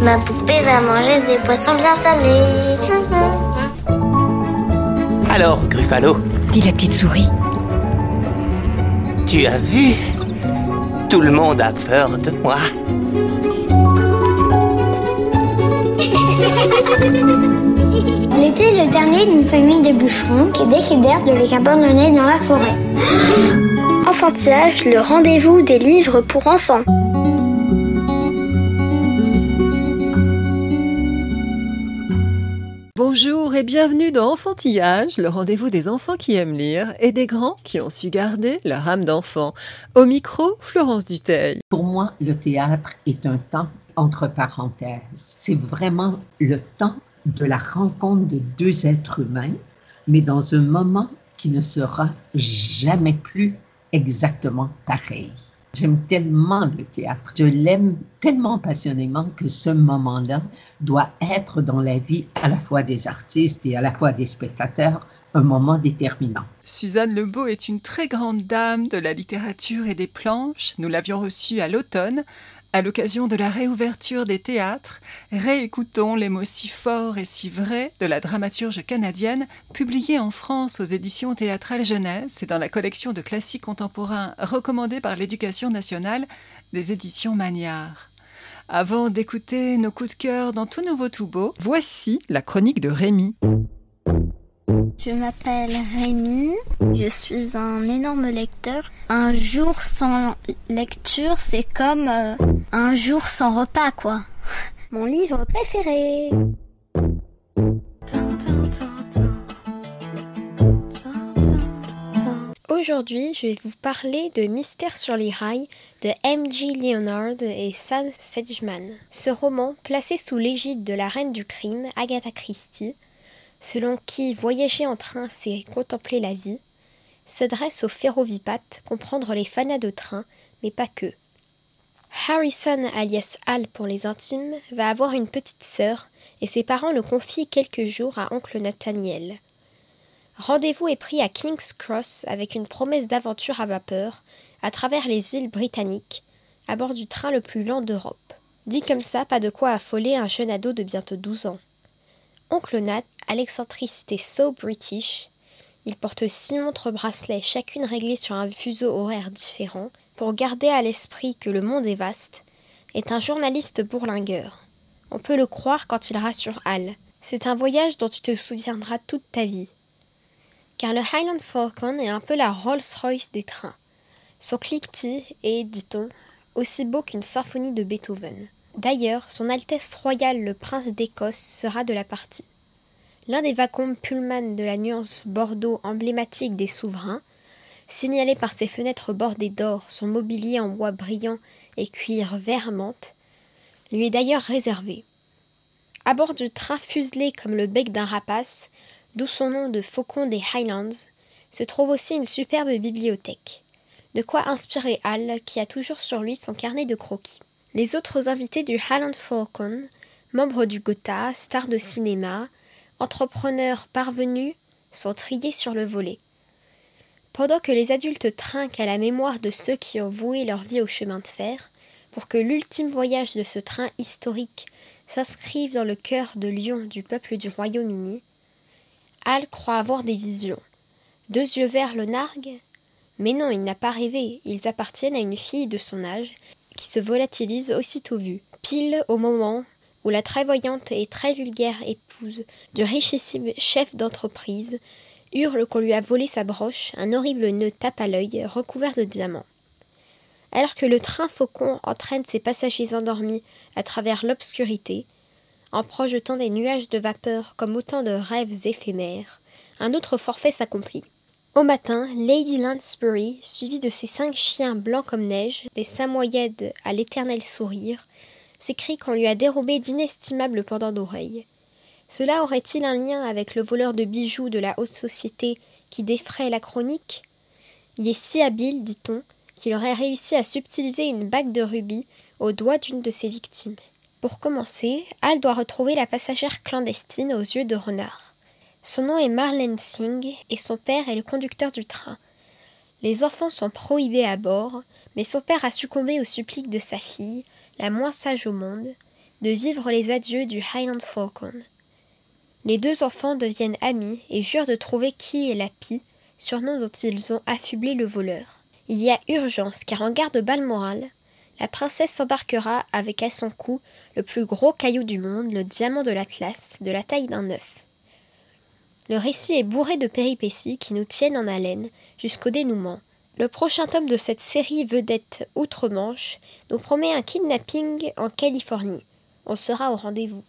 Ma poupée va manger des poissons bien salés. Alors, Gruffalo, dit la petite souris. tu as vu? Tout le monde a peur de moi. Elle était le dernier d'une famille de bûcherons qui décidèrent de les abandonner dans la forêt. Enfantillage, le rendez-vous des livres pour enfants. Bonjour et bienvenue dans Enfantillage, le rendez-vous des enfants qui aiment lire et des grands qui ont su garder leur âme d'enfant. Au micro, Florence Duteil. Pour moi, le théâtre est un temps entre parenthèses. C'est vraiment le temps de la rencontre de deux êtres humains, mais dans un moment qui ne sera jamais plus exactement pareil. J'aime tellement le théâtre. Je l'aime tellement passionnément que ce moment-là doit être dans la vie à la fois des artistes et à la fois des spectateurs un moment déterminant. Suzanne Lebeau est une très grande dame de la littérature et des planches. Nous l'avions reçue à l'automne. À l'occasion de la réouverture des théâtres, réécoutons les mots si forts et si vrais de la dramaturge canadienne, publiée en France aux éditions théâtrales jeunesse et dans la collection de classiques contemporains recommandée par l'éducation nationale des éditions Magnard. Avant d'écouter nos coups de cœur dans tout nouveau tout beau, voici la chronique de Rémi. Je m'appelle Rémi, je suis un énorme lecteur. Un jour sans lecture, c'est comme euh, un jour sans repas, quoi. Mon livre préféré. Aujourd'hui, je vais vous parler de Mystère sur les rails de M.G. Leonard et Sam Sedgman. Ce roman, placé sous l'égide de la reine du crime, Agatha Christie, selon qui voyager en train c'est contempler la vie, s'adresse aux ferrovipates, comprendre les fanas de train, mais pas que. Harrison, alias Al pour les intimes, va avoir une petite sœur et ses parents le confient quelques jours à oncle Nathaniel. Rendez-vous est pris à King's Cross avec une promesse d'aventure à vapeur à travers les îles britanniques, à bord du train le plus lent d'Europe. Dit comme ça, pas de quoi affoler un jeune ado de bientôt 12 ans. Oncle Nat à l'excentricité so british, il porte six montres bracelets, chacune réglée sur un fuseau horaire différent, pour garder à l'esprit que le monde est vaste, est un journaliste bourlingueur. On peut le croire quand il rassure Al. C'est un voyage dont tu te souviendras toute ta vie. Car le Highland Falcon est un peu la Rolls-Royce des trains. Son cliquetis est, dit-on, aussi beau qu'une symphonie de Beethoven. D'ailleurs, Son Altesse royale le prince d'Écosse sera de la partie. L'un des wagons Pullman de la nuance bordeaux emblématique des souverains, signalé par ses fenêtres bordées d'or, son mobilier en bois brillant et cuir vert menthe, lui est d'ailleurs réservé. À bord du train fuselé comme le bec d'un rapace, d'où son nom de faucon des Highlands, se trouve aussi une superbe bibliothèque. De quoi inspirer Hal, qui a toujours sur lui son carnet de croquis. Les autres invités du Highland Falcon, membres du Gotha, stars de cinéma, entrepreneurs parvenus, sont triés sur le volet. Pendant que les adultes trinquent à la mémoire de ceux qui ont voué leur vie au chemin de fer, pour que l'ultime voyage de ce train historique s'inscrive dans le cœur de lion du peuple du Royaume-Uni, Hal croit avoir des visions. Deux yeux verts le narguent Mais non, il n'a pas rêvé, ils appartiennent à une fille de son âge qui se volatilise aussitôt vue, pile au moment où la très voyante et très vulgaire épouse du richissime chef d'entreprise hurle qu'on lui a volé sa broche, un horrible nœud tape à l'œil recouvert de diamants. Alors que le train faucon entraîne ses passagers endormis à travers l'obscurité, en projetant des nuages de vapeur comme autant de rêves éphémères, un autre forfait s'accomplit. Au matin, Lady Lansbury, suivie de ses cinq chiens blancs comme neige, des samoyèdes à l'éternel sourire, s'écrie qu'on lui a dérobé d'inestimables pendants d'oreilles. Cela aurait-il un lien avec le voleur de bijoux de la haute société qui défraie la chronique? Il est si habile, dit-on, qu'il aurait réussi à subtiliser une bague de rubis au doigt d'une de ses victimes. Pour commencer, Al doit retrouver la passagère clandestine aux yeux de renard. Son nom est Marlène Singh et son père est le conducteur du train. Les enfants sont prohibés à bord, mais son père a succombé aux suppliques de sa fille, la moins sage au monde, de vivre les adieux du Highland Falcon. Les deux enfants deviennent amis et jurent de trouver qui est la pie, surnom dont ils ont affublé le voleur. Il y a urgence, car en garde Balmoral, la princesse s'embarquera avec à son cou le plus gros caillou du monde, le diamant de l'Atlas, de la taille d'un œuf. Le récit est bourré de péripéties qui nous tiennent en haleine jusqu'au dénouement. Le prochain tome de cette série vedette outre-Manche nous promet un kidnapping en Californie. On sera au rendez-vous.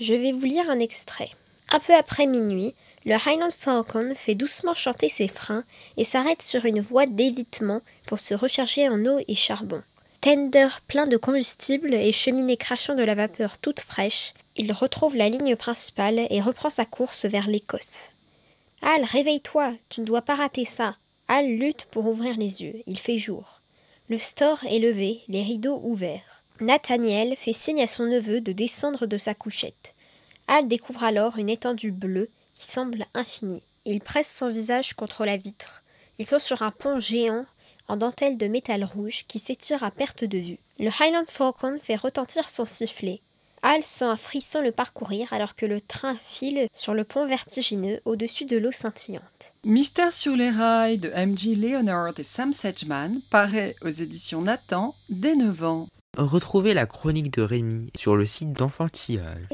Je vais vous lire un extrait. Un peu après minuit, le Highland Falcon fait doucement chanter ses freins et s'arrête sur une voie d'évitement pour se recharger en eau et charbon. Tender plein de combustible et cheminée crachant de la vapeur toute fraîche, il retrouve la ligne principale et reprend sa course vers l'Écosse. Al, réveille-toi, tu ne dois pas rater ça. Al lutte pour ouvrir les yeux, il fait jour. Le store est levé, les rideaux ouverts. Nathaniel fait signe à son neveu de descendre de sa couchette. Al découvre alors une étendue bleue qui semble infinie. Il presse son visage contre la vitre. Ils sont sur un pont géant en dentelle de métal rouge qui s'étire à perte de vue. Le Highland Falcon fait retentir son sifflet. Hal sent un frisson le parcourir alors que le train file sur le pont vertigineux au-dessus de l'eau scintillante. Mystère sur les rails de M.G. Leonard et Sam Sedgman paraît aux éditions Nathan dès 9 ans. Retrouvez la chronique de Rémi sur le site d'enfantillage.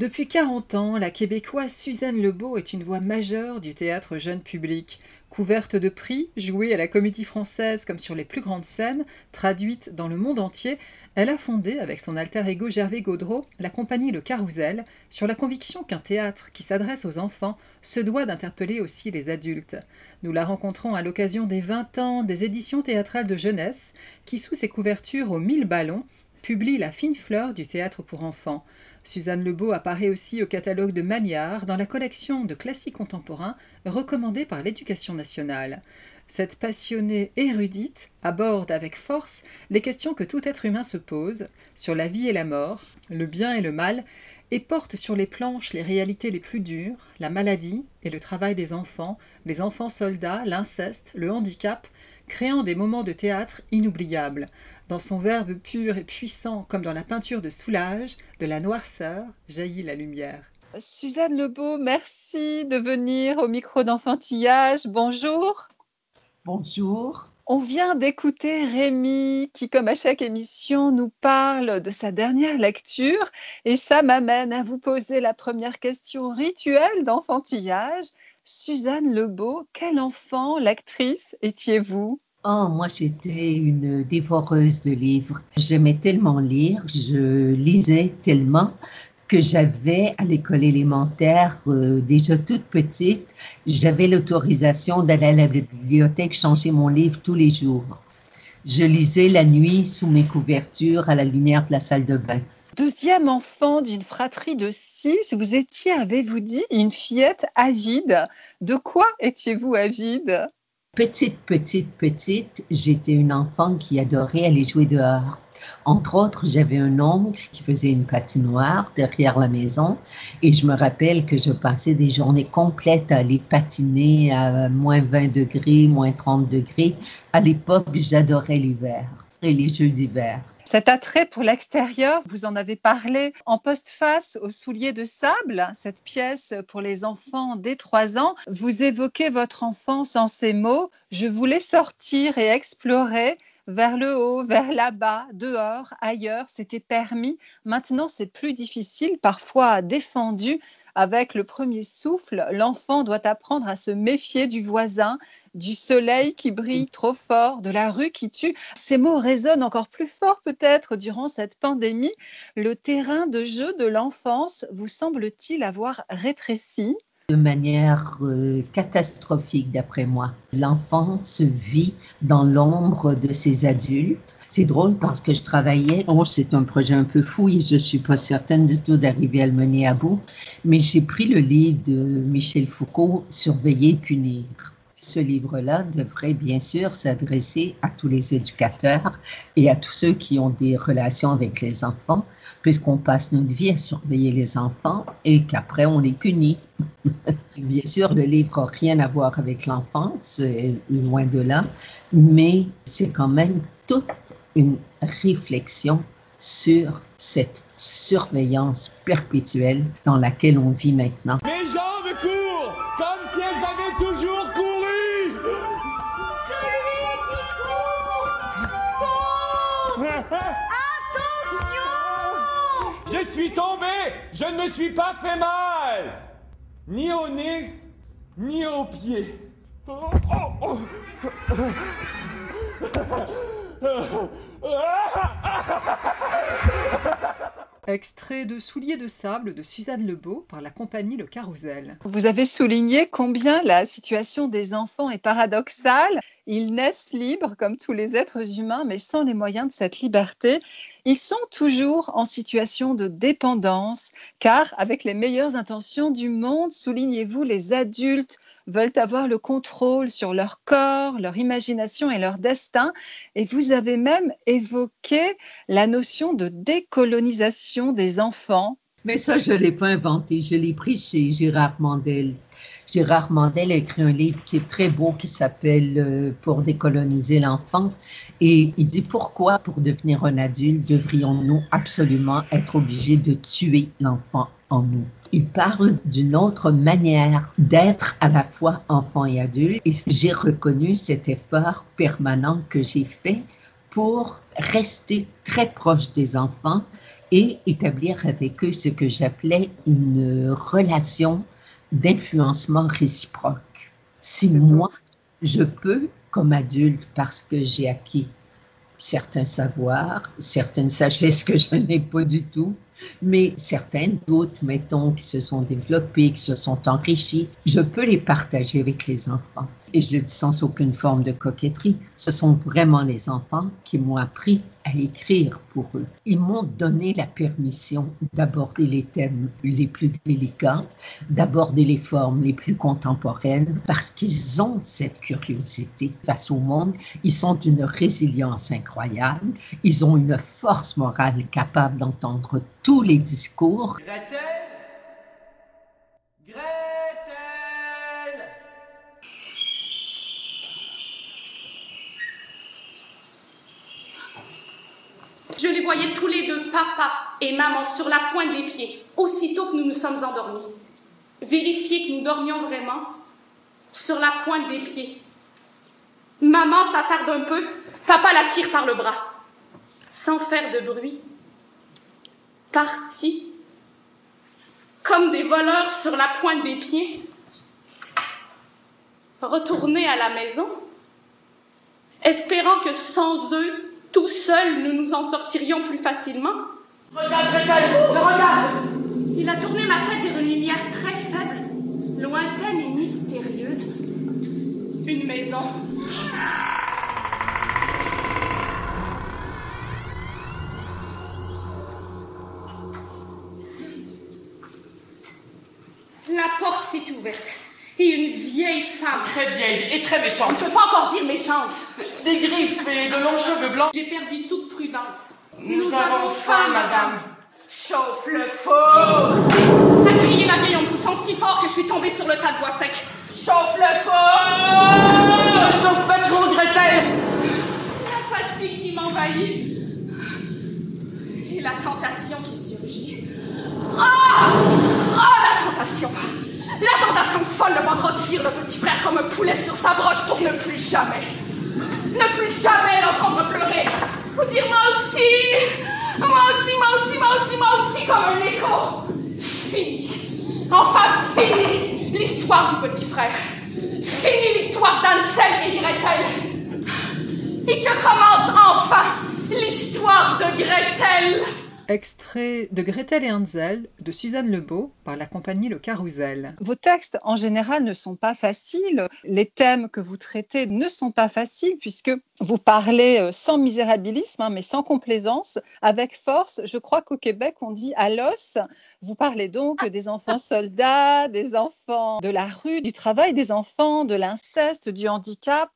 Depuis 40 ans, la québécoise Suzanne Lebeau est une voix majeure du théâtre jeune public. Couverte de prix, jouée à la comédie française comme sur les plus grandes scènes, traduite dans le monde entier, elle a fondé, avec son alter ego Gervais Gaudreau, la compagnie Le Carrousel, sur la conviction qu'un théâtre qui s'adresse aux enfants se doit d'interpeller aussi les adultes. Nous la rencontrons à l'occasion des 20 ans des éditions théâtrales de jeunesse, qui, sous ses couvertures aux mille ballons, publie La fine fleur du théâtre pour enfants. Suzanne Lebeau apparaît aussi au catalogue de Magnard dans la collection de classiques contemporains recommandée par l'Éducation nationale. Cette passionnée érudite aborde avec force les questions que tout être humain se pose sur la vie et la mort, le bien et le mal, et porte sur les planches les réalités les plus dures, la maladie et le travail des enfants, les enfants soldats, l'inceste, le handicap, créant des moments de théâtre inoubliables. Dans son verbe pur et puissant, comme dans la peinture de Soulage, de la noirceur jaillit la lumière. Suzanne Lebeau, merci de venir au micro d'enfantillage. Bonjour. Bonjour. On vient d'écouter Rémi qui, comme à chaque émission, nous parle de sa dernière lecture et ça m'amène à vous poser la première question rituelle d'enfantillage. Suzanne Lebeau, quel enfant, l'actrice, étiez-vous? Oh, moi j'étais une dévoreuse de livres. J'aimais tellement lire, je lisais tellement que j'avais à l'école élémentaire, euh, déjà toute petite, j'avais l'autorisation d'aller à la bibliothèque changer mon livre tous les jours. Je lisais la nuit sous mes couvertures à la lumière de la salle de bain. Deuxième enfant d'une fratrie de six, vous étiez, avez-vous dit, une fillette avide. De quoi étiez-vous avide? Petite, petite, petite, j'étais une enfant qui adorait aller jouer dehors. Entre autres, j'avais un oncle qui faisait une patinoire derrière la maison et je me rappelle que je passais des journées complètes à aller patiner à moins 20 degrés, moins 30 degrés. À l'époque, j'adorais l'hiver et les jeux d'hiver. Cet attrait pour l'extérieur, vous en avez parlé en postface aux souliers de sable, cette pièce pour les enfants dès 3 ans. Vous évoquez votre enfance en ces mots. Je voulais sortir et explorer vers le haut, vers là-bas, dehors, ailleurs, c'était permis. Maintenant, c'est plus difficile, parfois défendu. Avec le premier souffle, l'enfant doit apprendre à se méfier du voisin, du soleil qui brille trop fort, de la rue qui tue. Ces mots résonnent encore plus fort peut-être durant cette pandémie. Le terrain de jeu de l'enfance vous semble-t-il avoir rétréci? De manière euh, catastrophique d'après moi. L'enfant se vit dans l'ombre de ses adultes. C'est drôle parce que je travaillais, oh, c'est un projet un peu fou et je ne suis pas certaine du tout d'arriver à le mener à bout, mais j'ai pris le livre de Michel Foucault, Surveiller, punir. Ce livre-là devrait bien sûr s'adresser à tous les éducateurs et à tous ceux qui ont des relations avec les enfants, puisqu'on passe notre vie à surveiller les enfants et qu'après on les punit. bien sûr, le livre n'a rien à voir avec l'enfance, loin de là, mais c'est quand même toute une réflexion sur cette surveillance perpétuelle dans laquelle on vit maintenant. Mes jambes courent suis tombé, je ne me suis pas fait mal, ni au nez, ni aux pieds. Oh, oh, oh. Extrait de Souliers de sable de Suzanne Lebeau par la compagnie Le Carrousel. Vous avez souligné combien la situation des enfants est paradoxale. Ils naissent libres comme tous les êtres humains, mais sans les moyens de cette liberté. Ils sont toujours en situation de dépendance, car avec les meilleures intentions du monde, soulignez-vous, les adultes veulent avoir le contrôle sur leur corps, leur imagination et leur destin. Et vous avez même évoqué la notion de décolonisation des enfants. Mais ça, je ne l'ai pas inventé, je l'ai pris chez Gérard Mandel. Gérard Mandel a écrit un livre qui est très beau qui s'appelle euh, Pour décoloniser l'enfant. Et il dit pourquoi, pour devenir un adulte, devrions-nous absolument être obligés de tuer l'enfant en nous? Il parle d'une autre manière d'être à la fois enfant et adulte. Et j'ai reconnu cet effort permanent que j'ai fait pour rester très proche des enfants et établir avec eux ce que j'appelais une relation d'influencement réciproque. Si moi, je peux, comme adulte, parce que j'ai acquis certains savoirs, certaines sagesses que je n'ai pas du tout, mais certaines d'autres, mettons, qui se sont développées, qui se sont enrichies, je peux les partager avec les enfants. Et je le dis sans aucune forme de coquetterie, ce sont vraiment les enfants qui m'ont appris à écrire pour eux. Ils m'ont donné la permission d'aborder les thèmes les plus délicats, d'aborder les formes les plus contemporaines, parce qu'ils ont cette curiosité face au monde. Ils sont d'une résilience incroyable. Ils ont une force morale capable d'entendre tous les discours. Gretel? Gretel Je les voyais tous les deux, papa et maman, sur la pointe des pieds, aussitôt que nous nous sommes endormis. Vérifier que nous dormions vraiment sur la pointe des pieds. Maman s'attarde un peu, papa la tire par le bras, sans faire de bruit. Partis, comme des voleurs sur la pointe des pieds, retournés à la maison, espérant que sans eux, tout seuls, nous nous en sortirions plus facilement. Regarde, Gretel, regarde Il a tourné ma tête vers une lumière très faible, lointaine et mystérieuse. Une maison. La porte s'est ouverte et une vieille femme. Très vieille et très méchante. On ne peut pas encore dire méchante. Des griffes et de longs cheveux blancs. J'ai perdu toute prudence. Nous, avons faim, madame. Chauffe le four a crié la vieille en poussant si fort que je suis tombée sur le tas de bois sec. Chauffe le four Ne chauffe pas trop, Gretel La fatigue qui m'envahit. Et la tentation qui surgit. Ah Ah, la tentation La tentation folle de voir rôtir le petit frère comme un poulet sur sa broche pour ne plus jamais, ne plus jamais l'entendre pleurer. Ou dire moi aussi, moi aussi, moi aussi, moi aussi, moi aussi, comme un écho. Fini. Enfin fini l'histoire du petit frère. Fini l'histoire d'Ansel et Gretel. Et que commence enfin l'histoire de Gretel. Extrait de Gretel et Hansel de Suzanne Lebeau par la compagnie Le Carrousel. Vos textes en général ne sont pas faciles. Les thèmes que vous traitez ne sont pas faciles puisque vous parlez euh, sans misérabilisme, hein, mais sans complaisance, avec force. Je crois qu'au Québec, on dit à l'os. Vous parlez donc des enfants soldats, des enfants de la rue, du travail des enfants, de l'inceste, du handicap.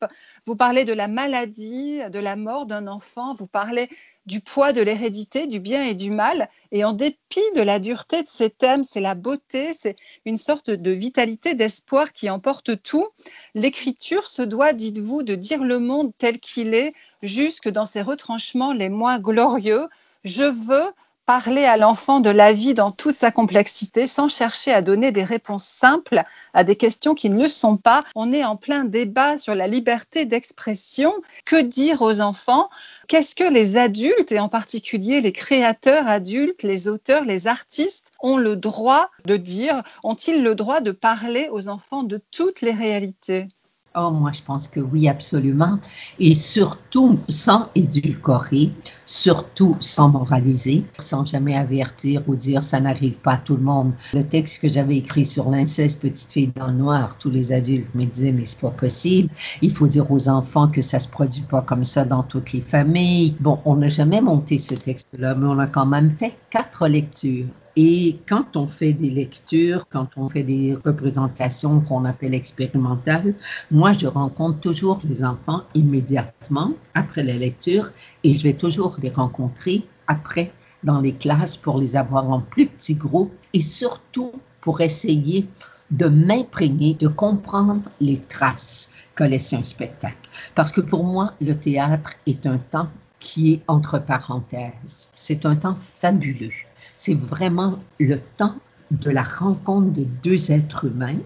Vous parlez de la maladie, de la mort d'un enfant. Vous parlez du poids de l'hérédité, du bien et du mal. Et en dépit de la dureté de ces thèmes, c'est la beauté, c'est une sorte de vitalité, d'espoir qui emporte tout. L'écriture se doit, dites-vous, de dire le monde tel qu'il est, jusque dans ses retranchements les moins glorieux. Je veux parler à l'enfant de la vie dans toute sa complexité sans chercher à donner des réponses simples à des questions qui ne le sont pas. On est en plein débat sur la liberté d'expression. Que dire aux enfants? Qu'est-ce que les adultes, et en particulier les créateurs adultes, les auteurs, les artistes, ont le droit de dire? Ont-ils le droit de parler aux enfants de toutes les réalités? Oh, moi, je pense que oui, absolument. Et surtout sans édulcorer, surtout sans moraliser, sans jamais avertir ou dire ça n'arrive pas à tout le monde. Le texte que j'avais écrit sur l'inceste, petite fille dans le noir, tous les adultes me disaient, mais c'est pas possible. Il faut dire aux enfants que ça se produit pas comme ça dans toutes les familles. Bon, on n'a jamais monté ce texte-là, mais on a quand même fait quatre lectures. Et quand on fait des lectures, quand on fait des représentations qu'on appelle expérimentales, moi, je rencontre toujours les enfants immédiatement après la lecture et je vais toujours les rencontrer après dans les classes pour les avoir en plus petits groupes et surtout pour essayer de m'imprégner, de comprendre les traces que laisse un spectacle. Parce que pour moi, le théâtre est un temps qui est entre parenthèses. C'est un temps fabuleux c'est vraiment le temps de la rencontre de deux êtres humains,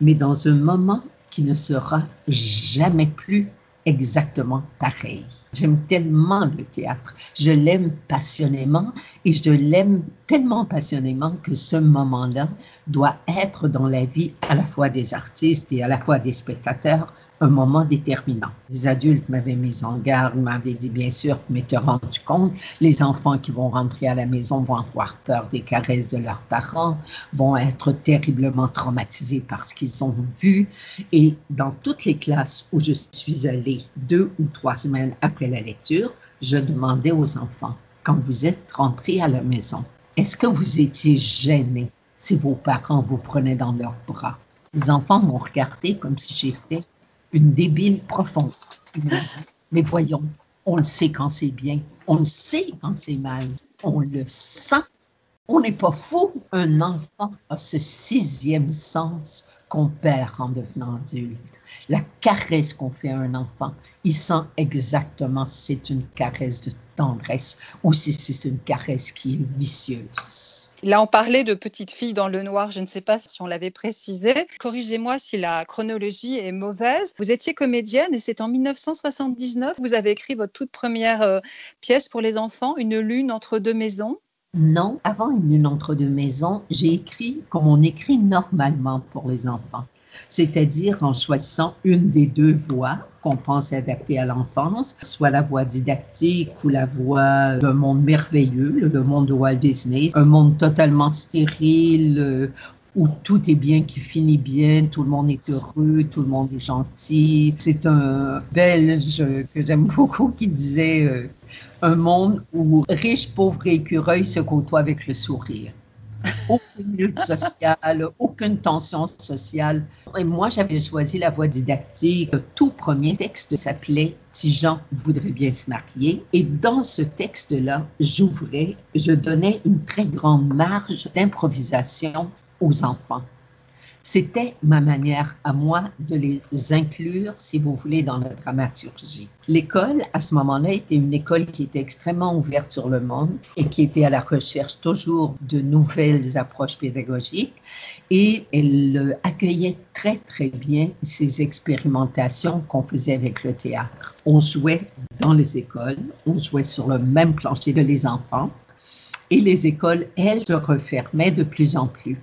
mais dans un moment qui ne sera jamais plus exactement pareil. J'aime tellement le théâtre, je l'aime passionnément et je l'aime tellement passionnément que ce moment-là doit être dans la vie à la fois des artistes et à la fois des spectateurs un moment déterminant. Les adultes m'avaient mis en garde, m'avaient dit bien sûr, mais te rendu compte, les enfants qui vont rentrer à la maison vont avoir peur des caresses de leurs parents, vont être terriblement traumatisés par ce qu'ils ont vu. Et dans toutes les classes où je suis allée deux ou trois semaines après la lecture, je demandais aux enfants, quand vous êtes rentrés à la maison, est-ce que vous étiez gênés si vos parents vous prenaient dans leurs bras? Les enfants m'ont regardé comme si j'étais une débile profonde. mais voyons, on le sait quand c'est bien, on le sait quand c'est mal, on le sent. On n'est pas fou. Un enfant a ce sixième sens qu'on perd en devenant adulte. La caresse qu'on fait à un enfant, il sent exactement si c'est une caresse de tendresse ou si c'est une caresse qui est vicieuse. Là, on parlait de petite fille dans le noir, je ne sais pas si on l'avait précisé. Corrigez-moi si la chronologie est mauvaise. Vous étiez comédienne et c'est en 1979 que vous avez écrit votre toute première euh, pièce pour les enfants, Une lune entre deux maisons. Non, avant une lune entre deux maisons, j'ai écrit comme on écrit normalement pour les enfants, c'est-à-dire en choisissant une des deux voix qu'on pense adapter à l'enfance, soit la voix didactique ou la voix d'un monde merveilleux, le monde de Walt Disney, un monde totalement stérile où tout est bien, qui finit bien, tout le monde est heureux, tout le monde est gentil. C'est un Belge que j'aime beaucoup qui disait euh, un monde où riches, pauvres et écureuils se côtoient avec le sourire. Aucune lutte sociale, aucune tension sociale. Et moi, j'avais choisi la voie didactique. Le tout premier texte s'appelait Tijan voudrait bien se marier. Et dans ce texte-là, j'ouvrais, je donnais une très grande marge d'improvisation aux enfants. C'était ma manière à moi de les inclure, si vous voulez, dans la dramaturgie. L'école, à ce moment-là, était une école qui était extrêmement ouverte sur le monde et qui était à la recherche toujours de nouvelles approches pédagogiques. Et elle accueillait très, très bien ces expérimentations qu'on faisait avec le théâtre. On jouait dans les écoles, on jouait sur le même plancher que les enfants. Et les écoles, elles, se refermaient de plus en plus.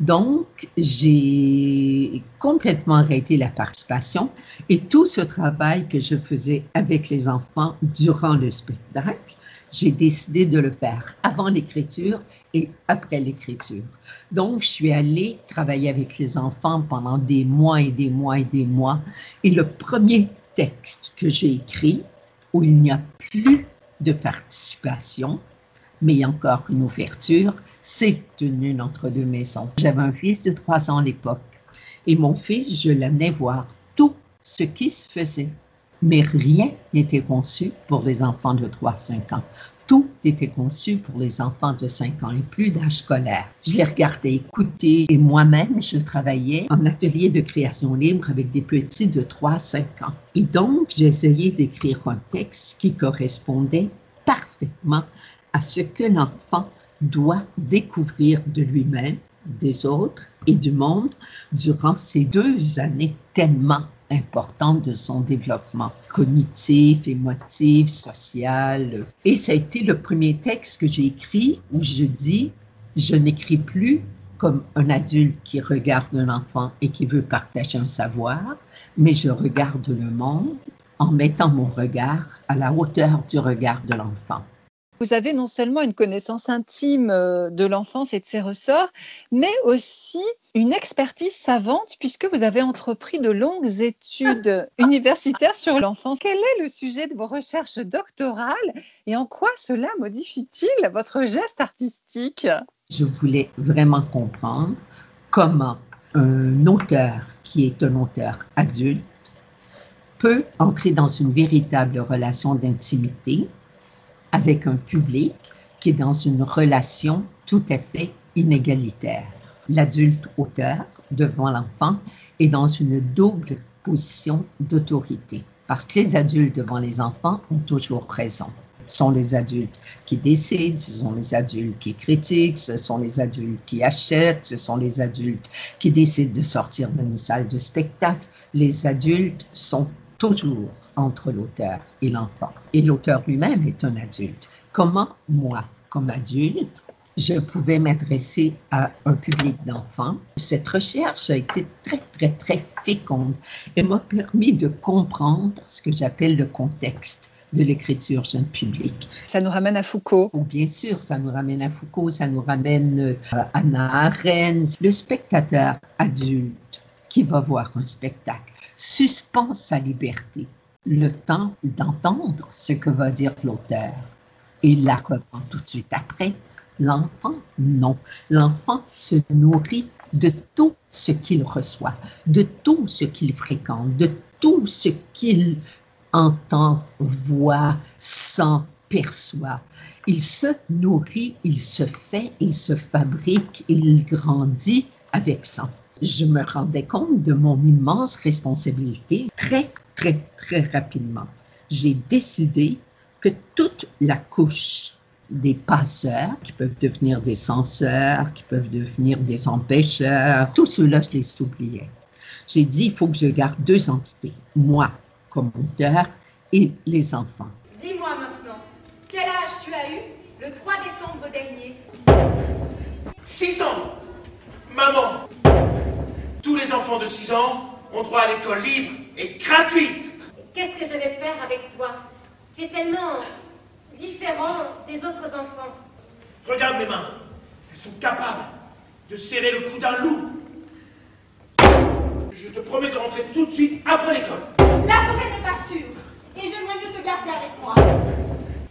Donc, j'ai complètement arrêté la participation et tout ce travail que je faisais avec les enfants durant le spectacle, j'ai décidé de le faire avant l'écriture et après l'écriture. Donc, je suis allée travailler avec les enfants pendant des mois et des mois et des mois. Et le premier texte que j'ai écrit, où il n'y a plus de participation, mais il y a encore une ouverture, c'est une entre deux maisons. J'avais un fils de trois ans à l'époque. Et mon fils, je l'amenais voir tout ce qui se faisait mais rien n'était conçu pour les enfants de 3-5 ans. Tout était conçu pour les enfants de 5 ans et plus d'âge scolaire. Je les regardais écouter et moi-même, je travaillais en atelier de création libre avec des petits de 3-5 ans. Et donc, j'essayais d'écrire un texte qui correspondait parfaitement à ce que l'enfant doit découvrir de lui-même, des autres et du monde durant ces deux années tellement importante de son développement cognitif, émotif, social. Et ça a été le premier texte que j'ai écrit où je dis, je n'écris plus comme un adulte qui regarde un enfant et qui veut partager un savoir, mais je regarde le monde en mettant mon regard à la hauteur du regard de l'enfant. Vous avez non seulement une connaissance intime euh, de l'enfance et de ses ressorts, mais aussi une expertise savante puisque vous avez entrepris de longues études universitaires sur l'enfance. Quel est le sujet de vos recherches doctorales et en quoi cela modifie-t-il votre geste artistique? Je voulais vraiment comprendre comment un auteur qui est un auteur adulte peut entrer dans une véritable relation d'intimité avec un public qui est dans une relation tout à fait inégalitaire. L'adulte auteur devant l'enfant est dans une double position d'autorité parce que les adultes devant les enfants ont toujours raison. Ce sont les adultes qui décident, ce sont les adultes qui critiquent, ce sont les adultes qui achètent, ce sont les adultes qui décident de sortir d'une salle de spectacle. Les adultes sont toujours entre l'auteur et l'enfant. Et l'auteur lui-même est un adulte. Comment moi, comme adulte, je pouvais m'adresser à un public d'enfants? Cette recherche a été très, très, très féconde et m'a permis de comprendre ce que j'appelle le contexte de l'écriture jeune public. Ça nous ramène à Foucault. Oh, bien sûr, ça nous ramène à Foucault, ça nous ramène à Anna Arendt. Le spectateur adulte qui va voir un spectacle suspend sa liberté, le temps d'entendre ce que va dire l'auteur. Et la reprend tout de suite après. L'enfant, non. L'enfant se nourrit de tout ce qu'il reçoit, de tout ce qu'il fréquente, de tout ce qu'il entend, voit, sent, perçoit. Il se nourrit, il se fait, il se fabrique, il grandit avec ça je me rendais compte de mon immense responsabilité très, très, très rapidement. J'ai décidé que toute la couche des passeurs, qui peuvent devenir des censeurs, qui peuvent devenir des empêcheurs, tout cela, je les oubliais. J'ai dit, il faut que je garde deux entités, moi comme auteur et les enfants. Dis-moi maintenant, quel âge tu as eu le 3 décembre dernier? 6 ans Maman tous les enfants de 6 ans ont droit à l'école libre et gratuite. Qu'est-ce que je vais faire avec toi? Tu es tellement différent des autres enfants. Regarde mes mains. Elles sont capables de serrer le cou d'un loup. Je te promets de rentrer tout de suite après l'école. La forêt n'est pas sûre et j'aimerais mieux te garder avec moi.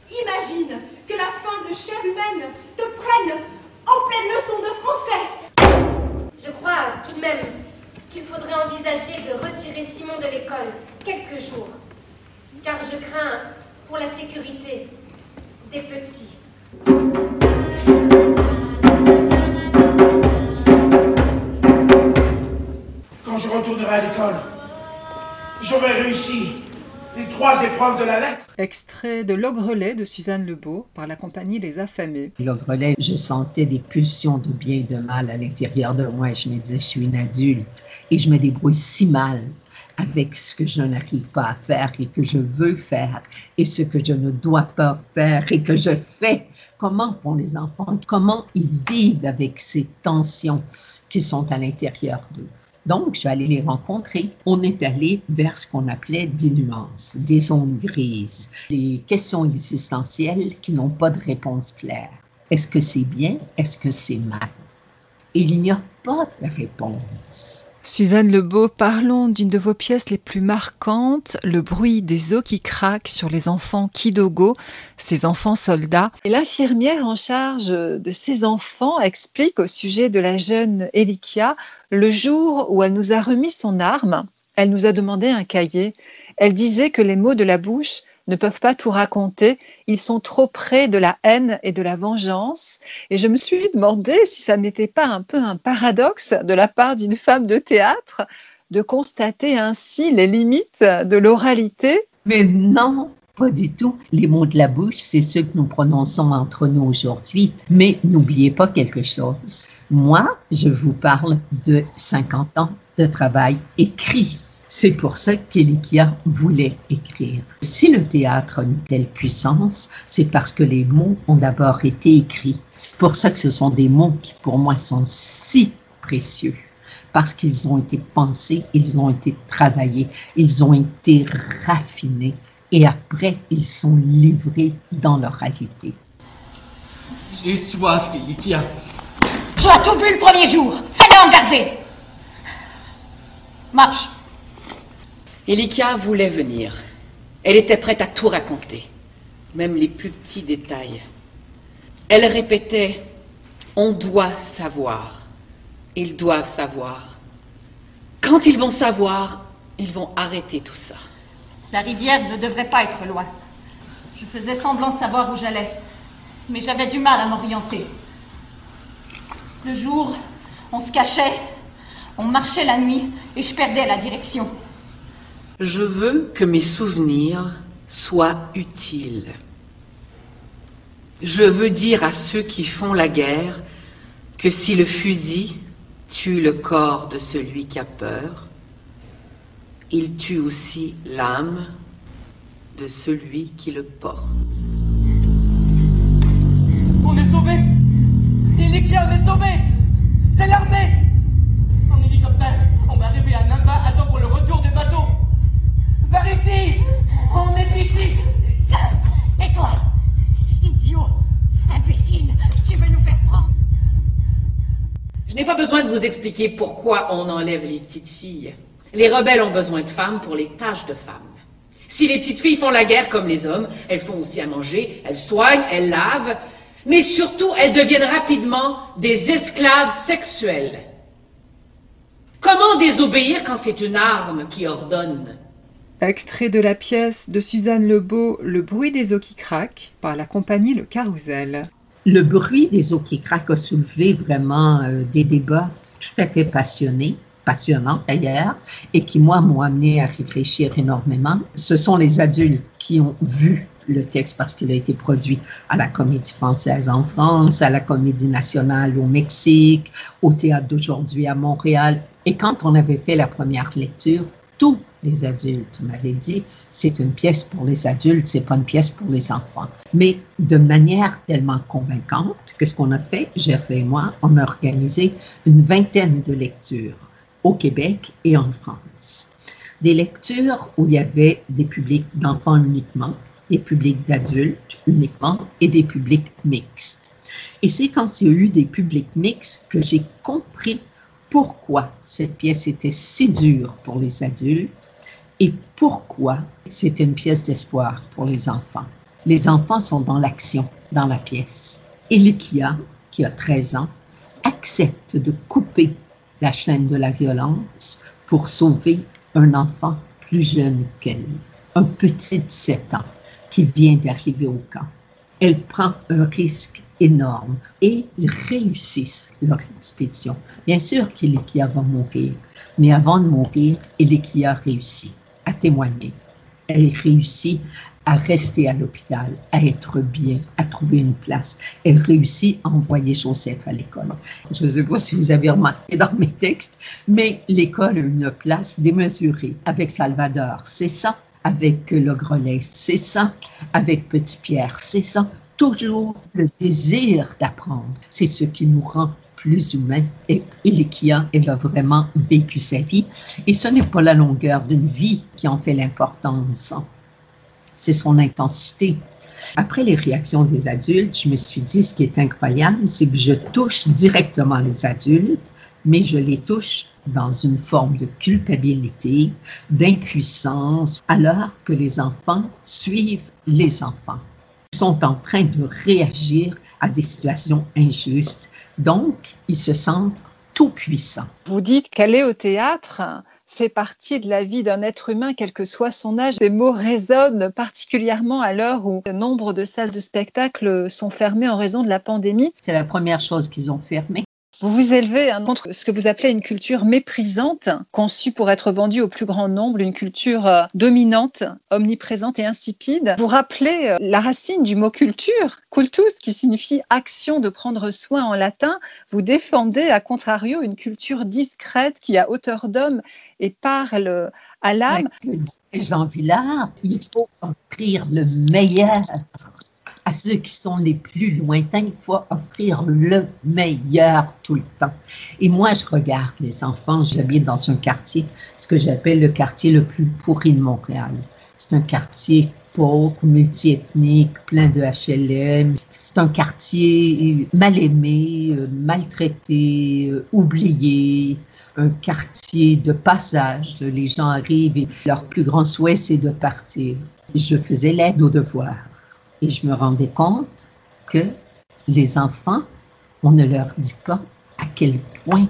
Imagine que la fin de chair humaine te prenne en pleine leçon de français. Je crois tout de même qu'il faudrait envisager de retirer Simon de l'école quelques jours, car je crains pour la sécurité des petits. Quand je retournerai à l'école, j'aurai réussi les trois épreuves de la lettre. Extrait de L'Ogrelet de Suzanne Lebeau par la compagnie Les Affamés. L'Ogrelet, je sentais des pulsions de bien et de mal à l'intérieur de moi. Je me disais, je suis une adulte et je me débrouille si mal avec ce que je n'arrive pas à faire et que je veux faire et ce que je ne dois pas faire et que je fais. Comment font les enfants? Comment ils vivent avec ces tensions qui sont à l'intérieur d'eux? Donc, je suis allée les rencontrer. On est allé vers ce qu'on appelait des nuances, des zones grises, des questions existentielles qui n'ont pas de réponse claire. Est-ce que c'est bien? Est-ce que c'est mal? Il n'y a pas de réponse. Suzanne Lebeau, parlons d'une de vos pièces les plus marquantes, le bruit des os qui craquent sur les enfants Kidogo, ces enfants soldats. Et l'infirmière en charge de ces enfants explique au sujet de la jeune Elikia le jour où elle nous a remis son arme, elle nous a demandé un cahier. Elle disait que les mots de la bouche ne peuvent pas tout raconter. Ils sont trop près de la haine et de la vengeance. Et je me suis demandé si ça n'était pas un peu un paradoxe de la part d'une femme de théâtre de constater ainsi les limites de l'oralité. Mais non, pas du tout. Les mots de la bouche, c'est ceux que nous prononçons entre nous aujourd'hui. Mais n'oubliez pas quelque chose. Moi, je vous parle de 50 ans de travail écrit. C'est pour ça qu'Elikia voulait écrire. Si le théâtre a une telle puissance, c'est parce que les mots ont d'abord été écrits. C'est pour ça que ce sont des mots qui, pour moi, sont si précieux. Parce qu'ils ont été pensés, ils ont été travaillés, ils ont été raffinés et après, ils sont livrés dans leur réalité. J'ai soif, Elikia. Tu as tout bu le premier jour. Fallait en garder. Marche. Elikia voulait venir. Elle était prête à tout raconter, même les plus petits détails. Elle répétait On doit savoir. Ils doivent savoir. Quand ils vont savoir, ils vont arrêter tout ça. La rivière ne devrait pas être loin. Je faisais semblant de savoir où j'allais, mais j'avais du mal à m'orienter. Le jour, on se cachait, on marchait la nuit et je perdais la direction. Je veux que mes souvenirs soient utiles. Je veux dire à ceux qui font la guerre que si le fusil tue le corps de celui qui a peur, il tue aussi l'âme de celui qui le porte. On est sauvés. Elikia, on est sauvés. C'est l'armée. En hélicoptère, on va arriver à Namba à temps pour le retour des bateaux Par ici. On est ici. Tais-toi. Idiot. Imbécile. Tu veux nous faire prendre Je n'ai pas besoin de vous expliquer pourquoi on enlève les petites filles. Les rebelles ont besoin de femmes pour les tâches de femmes. Si les petites filles font la guerre comme les hommes, elles font aussi à manger, elles soignent, elles lavent, mais surtout elles deviennent rapidement des esclaves sexuelles. Comment désobéir quand c'est une arme qui ordonne? Extrait de la pièce de Suzanne Lebeau, Le bruit des eaux qui craquent, par la compagnie Le Carrousel. Le bruit des eaux qui craquent a soulevé vraiment euh, des débats tout à fait passionnés passionnants d'ailleurs, et qui, moi, m'ont amené à réfléchir énormément. Ce sont les adultes qui ont vu le texte parce qu'il a été produit à la Comédie française en France, à la Comédie nationale au Mexique, au Théâtre d'aujourd'hui à Montréal. Et quand on avait fait la première lecture, tous les adultes m'avaient dit c'est une pièce pour les adultes, c'est pas une pièce pour les enfants. Mais de manière tellement convaincante que ce qu'on a fait, Jeff et moi, on a organisé une vingtaine de lectures au Québec et en France. Des lectures où il y avait des publics d'enfants uniquement, des publics d'adultes uniquement et des publics mixtes. Et c'est quand il y a eu des publics mixtes que j'ai compris pourquoi cette pièce était si dure pour les adultes et pourquoi c'était une pièce d'espoir pour les enfants. Les enfants sont dans l'action, dans la pièce. Et Lucia, qui a 13 ans, accepte de couper la chaîne de la violence pour sauver un enfant plus jeune qu'elle, un petit de 7 ans qui vient d'arriver au camp. Elle prend un risque énorme et ils réussissent leur expédition. Bien sûr qu'Elikia va mourir, mais avant de mourir, Elikia réussit à témoigner. Elle réussit à rester à l'hôpital, à être bien, à trouver une place. Elle réussit à envoyer Joseph à l'école. Je ne sais pas si vous avez remarqué dans mes textes, mais l'école a une place démesurée avec Salvador, c'est ça. Avec le Grelet, c'est ça. Avec Petit Pierre, c'est ça. Toujours le désir d'apprendre. C'est ce qui nous rend plus humain. Et Ilikia, elle a vraiment vécu sa vie. Et ce n'est pas la longueur d'une vie qui en fait l'importance, c'est son intensité. Après les réactions des adultes, je me suis dit, ce qui est incroyable, c'est que je touche directement les adultes, mais je les touche dans une forme de culpabilité, d'impuissance, alors que les enfants suivent les enfants. Ils sont en train de réagir à des situations injustes, donc ils se sentent tout puissants. Vous dites qu'aller au théâtre fait partie de la vie d'un être humain, quel que soit son âge. Ces mots résonnent particulièrement à l'heure où nombre de salles de spectacle sont fermées en raison de la pandémie. C'est la première chose qu'ils ont fermée. Vous vous élevez hein, contre ce que vous appelez une culture méprisante, conçue pour être vendue au plus grand nombre, une culture euh, dominante, omniprésente et insipide. Vous rappelez euh, la racine du mot culture, cultus, qui signifie action de prendre soin en latin. Vous défendez, à contrario, une culture discrète qui a hauteur d'homme et parle à l'âme. Jean Villard, il faut offrir le meilleur à ceux qui sont les plus lointains, il faut offrir le meilleur tout le temps. Et moi, je regarde les enfants, j'habite dans un quartier, ce que j'appelle le quartier le plus pourri de Montréal. C'est un quartier pauvre, multiethnique, plein de HLM. C'est un quartier mal aimé, euh, maltraité, euh, oublié, un quartier de passage. Les gens arrivent et leur plus grand souhait, c'est de partir. Je faisais l'aide aux devoirs. Et je me rendais compte que les enfants, on ne leur dit pas à quel point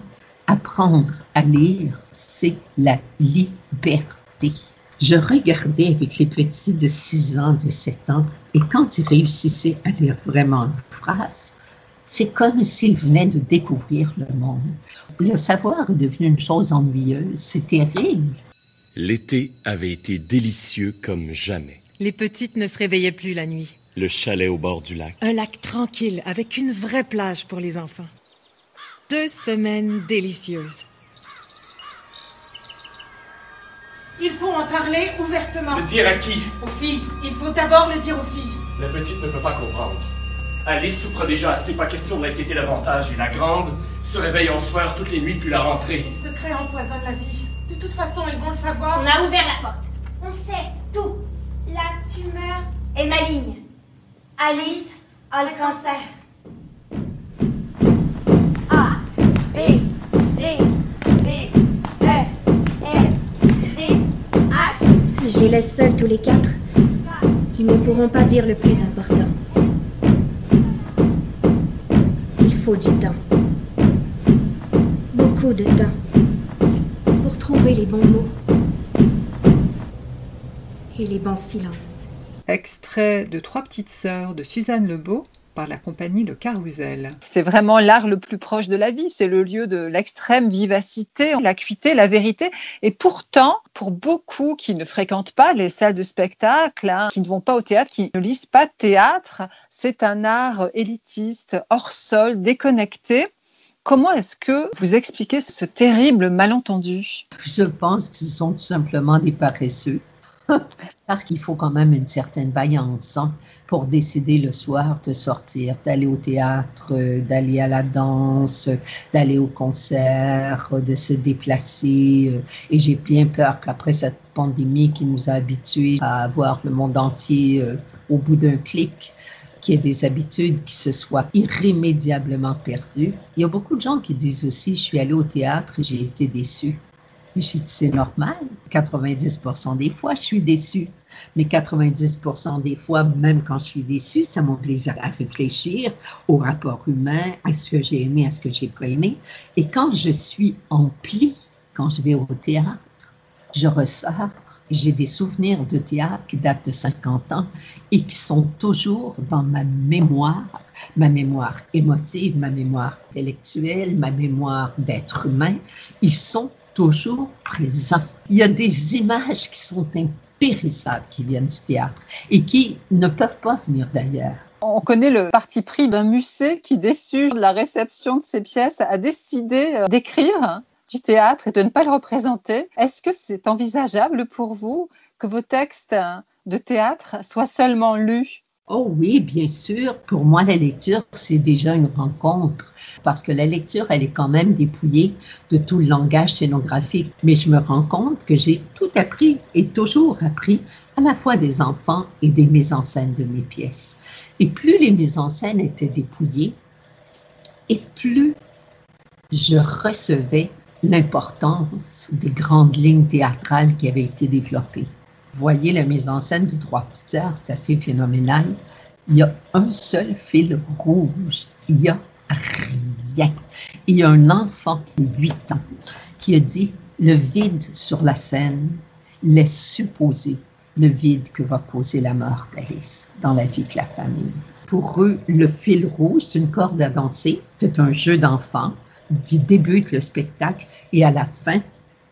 apprendre à lire, c'est la liberté. Je regardais avec les petits de 6 ans, de 7 ans, et quand ils réussissaient à lire vraiment une phrase, c'est comme s'ils venaient de découvrir le monde. Le savoir est devenu une chose ennuyeuse, c'est terrible. L'été avait été délicieux comme jamais. Les petites ne se réveillaient plus la nuit. Le chalet au bord du lac. Un lac tranquille avec une vraie plage pour les enfants. Deux semaines délicieuses. Il faut en parler ouvertement. Le dire à qui? Aux filles. Il faut d'abord le dire aux filles. La petite ne peut pas comprendre. Alice souffre déjà assez, pas question de l'inquiéter davantage. Et la grande se réveille en soir toutes les nuits depuis la rentrée. Les secrets empoisonnent la vie. De toute façon, ils vont le savoir. On a ouvert la porte. On sait tout. La tumeur est maligne. Alice a le cancer. A, B, C, D, E, F, G, H. Si je les laisse seuls tous les quatre, ils ne pourront pas dire le plus important. Il faut du temps. Beaucoup de temps. Pour trouver les bons mots. Et les bons silences. Extrait de Trois petites sœurs de Suzanne Lebeau par la compagnie Le Carrousel. C'est vraiment l'art le plus proche de la vie, c'est le lieu de l'extrême vivacité, l'acuité, la vérité. Et pourtant, pour beaucoup qui ne fréquentent pas les salles de spectacle, hein, qui ne vont pas au théâtre, qui ne lisent pas de théâtre, c'est un art élitiste, hors sol, déconnecté. Comment est-ce que vous expliquez ce terrible malentendu? Je pense que ce sont tout simplement des paresseux. Parce qu'il faut quand même une certaine vaillance hein, pour décider le soir de sortir, d'aller au théâtre, d'aller à la danse, d'aller au concert, de se déplacer. Et j'ai bien peur qu'après cette pandémie qui nous a habitués à voir le monde entier euh, au bout d'un clic, qu'il y ait des habitudes qui se soient irrémédiablement perdues. Il y a beaucoup de gens qui disent aussi, je suis allé au théâtre j'ai été déçu. Mais j'ai c'est normal. 90% des fois, je suis déçue. Mais 90% des fois, même quand je suis déçue, ça m'oblige à réfléchir au rapport humain, à ce que j'ai aimé, à ce que j'ai pas aimé. Et quand je suis en pli, quand je vais au théâtre, je ressors. J'ai des souvenirs de théâtre qui datent de 50 ans et qui sont toujours dans ma mémoire, ma mémoire émotive, ma mémoire intellectuelle, ma mémoire d'être humain. Ils sont toujours présents. Il y a des images qui sont impérissables qui viennent du théâtre et qui ne peuvent pas venir d'ailleurs. On connaît le parti pris d'un musée qui, déçu de la réception de ses pièces, a décidé euh, d'écrire du théâtre et de ne pas le représenter. Est-ce que c'est envisageable pour vous que vos textes de théâtre soient seulement lus Oh oui, bien sûr. Pour moi, la lecture, c'est déjà une rencontre parce que la lecture, elle est quand même dépouillée de tout le langage scénographique. Mais je me rends compte que j'ai tout appris et toujours appris à la fois des enfants et des mises en scène de mes pièces. Et plus les mises en scène étaient dépouillées, et plus je recevais l'importance des grandes lignes théâtrales qui avaient été développées voyez la mise en scène de Trois sœurs, c'est assez phénoménal. Il y a un seul fil rouge. Il n'y a rien. Il y a un enfant de 8 ans qui a dit le vide sur la scène laisse supposer le vide que va causer la mort d'Alice dans la vie de la famille. Pour eux, le fil rouge, c'est une corde à danser. C'est un jeu d'enfant qui débute le spectacle et à la fin,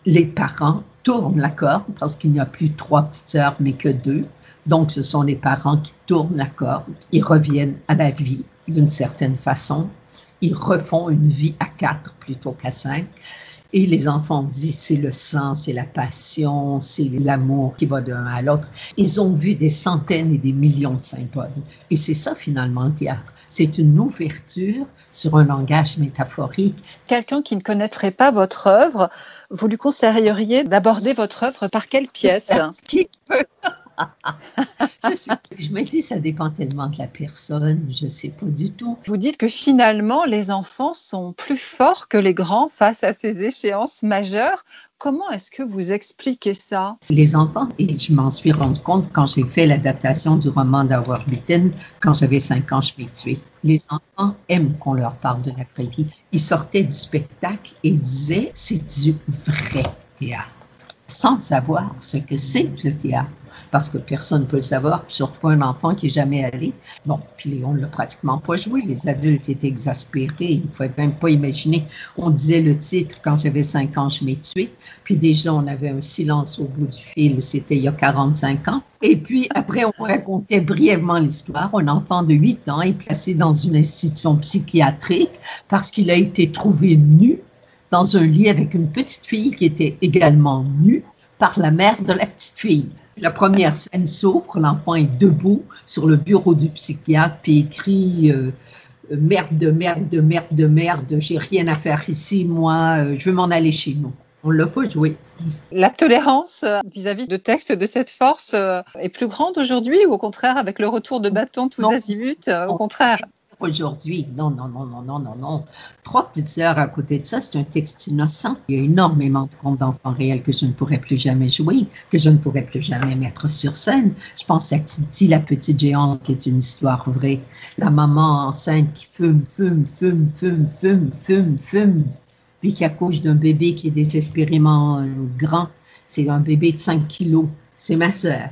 les parents tournent la corde parce qu'il n'y a plus trois petites sœurs mais que deux. Donc ce sont les parents qui tournent la corde. Ils reviennent à la vie d'une certaine façon. Ils refont une vie à quatre plutôt qu'à cinq. Et les enfants disent c'est le sang, c'est la passion, c'est l'amour qui va d'un à l'autre. Ils ont vu des centaines et des millions de symboles. Et c'est ça finalement le théâtre. C'est une ouverture sur un langage métaphorique. Quelqu'un qui ne connaîtrait pas votre œuvre, vous lui conseilleriez d'aborder votre œuvre par quelle pièce? je, sais, je me dis, ça dépend tellement de la personne, je ne sais pas du tout. Vous dites que finalement, les enfants sont plus forts que les grands face à ces échéances majeures. Comment est-ce que vous expliquez ça? Les enfants, et je m'en suis rendu compte quand j'ai fait l'adaptation du roman d'Howard Witten, quand j'avais 5 ans, je m'ai tué. Les enfants aiment qu'on leur parle de la vraie vie. Ils sortaient du spectacle et disaient, c'est du vrai théâtre sans savoir ce que c'est le théâtre, parce que personne ne peut le savoir, surtout un enfant qui n'est jamais allé. Bon, puis on ne l'a pratiquement pas joué. Les adultes étaient exaspérés, ils ne pouvaient même pas imaginer. On disait le titre quand j'avais 5 ans, je m'ai tué. Puis déjà, on avait un silence au bout du fil, c'était il y a 45 ans. Et puis après, on racontait brièvement l'histoire. Un enfant de 8 ans est placé dans une institution psychiatrique parce qu'il a été trouvé nu dans un lit avec une petite fille qui était également nue par la mère de la petite fille. La première scène s'ouvre, l'enfant est debout sur le bureau du psychiatre, puis écrit euh, Merde, merde, merde, merde, j'ai rien à faire ici, moi, euh, je veux m'en aller chez nous. On l'a pas joué. La tolérance euh, vis-à-vis de textes de cette force est plus grande aujourd'hui ou au contraire avec le retour de bâton tous azimuts Au contraire? Aujourd'hui. Non, non, non, non, non, non, non. Trois petites sœurs à côté de ça, c'est un texte innocent. Il y a énormément de contes d'enfants réels que je ne pourrais plus jamais jouer, que je ne pourrais plus jamais mettre sur scène. Je pense à Titi, la petite géante, qui est une histoire vraie. La maman enceinte qui fume, fume, fume, fume, fume, fume, fume, puis qui accouche d'un bébé qui est désespérément euh, grand. C'est un bébé de 5 kilos. C'est ma sœur.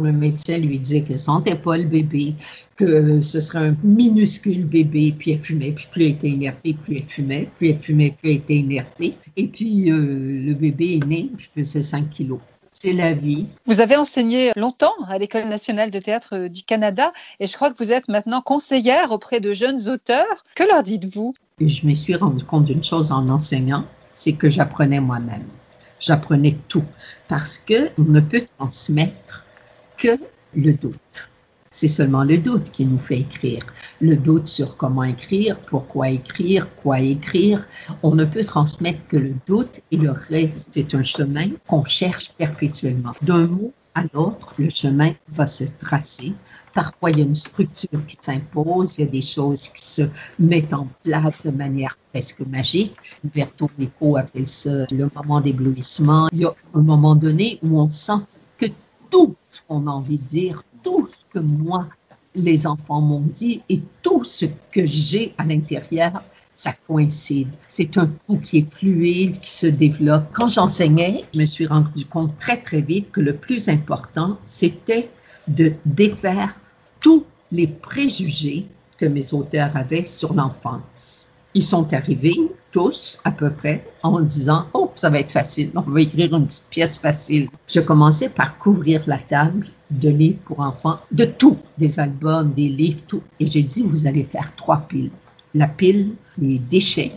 Le médecin lui disait que sentait pas le bébé, que ce serait un minuscule bébé, puis elle fumait, puis plus elle était énervée, plus elle fumait, plus elle fumait, plus elle était énervée. Et puis euh, le bébé est né, puis faisait 5 kilos. C'est la vie. Vous avez enseigné longtemps à l'École nationale de théâtre du Canada et je crois que vous êtes maintenant conseillère auprès de jeunes auteurs. Que leur dites-vous? Je me suis rendu compte d'une chose en enseignant, c'est que j'apprenais moi-même. J'apprenais tout parce que on ne peut transmettre que le doute. C'est seulement le doute qui nous fait écrire. Le doute sur comment écrire, pourquoi écrire, quoi écrire. On ne peut transmettre que le doute et le reste, c'est un chemin qu'on cherche perpétuellement. D'un mot à l'autre, le chemin va se tracer. Parfois, il y a une structure qui s'impose, il y a des choses qui se mettent en place de manière presque magique. Berto Nico appelle ça le moment d'éblouissement. Il y a un moment donné où on sent que tout ce qu'on a envie de dire, tout ce que moi, les enfants m'ont dit et tout ce que j'ai à l'intérieur, ça coïncide. C'est un coup qui est fluide, qui se développe. Quand j'enseignais, je me suis rendu compte très, très vite que le plus important, c'était de défaire tous les préjugés que mes auteurs avaient sur l'enfance. Ils sont arrivés tous à peu près en disant Oh, ça va être facile, on va écrire une petite pièce facile. Je commençais par couvrir la table de livres pour enfants, de tout, des albums, des livres, tout. Et j'ai dit Vous allez faire trois piles. La pile des déchets,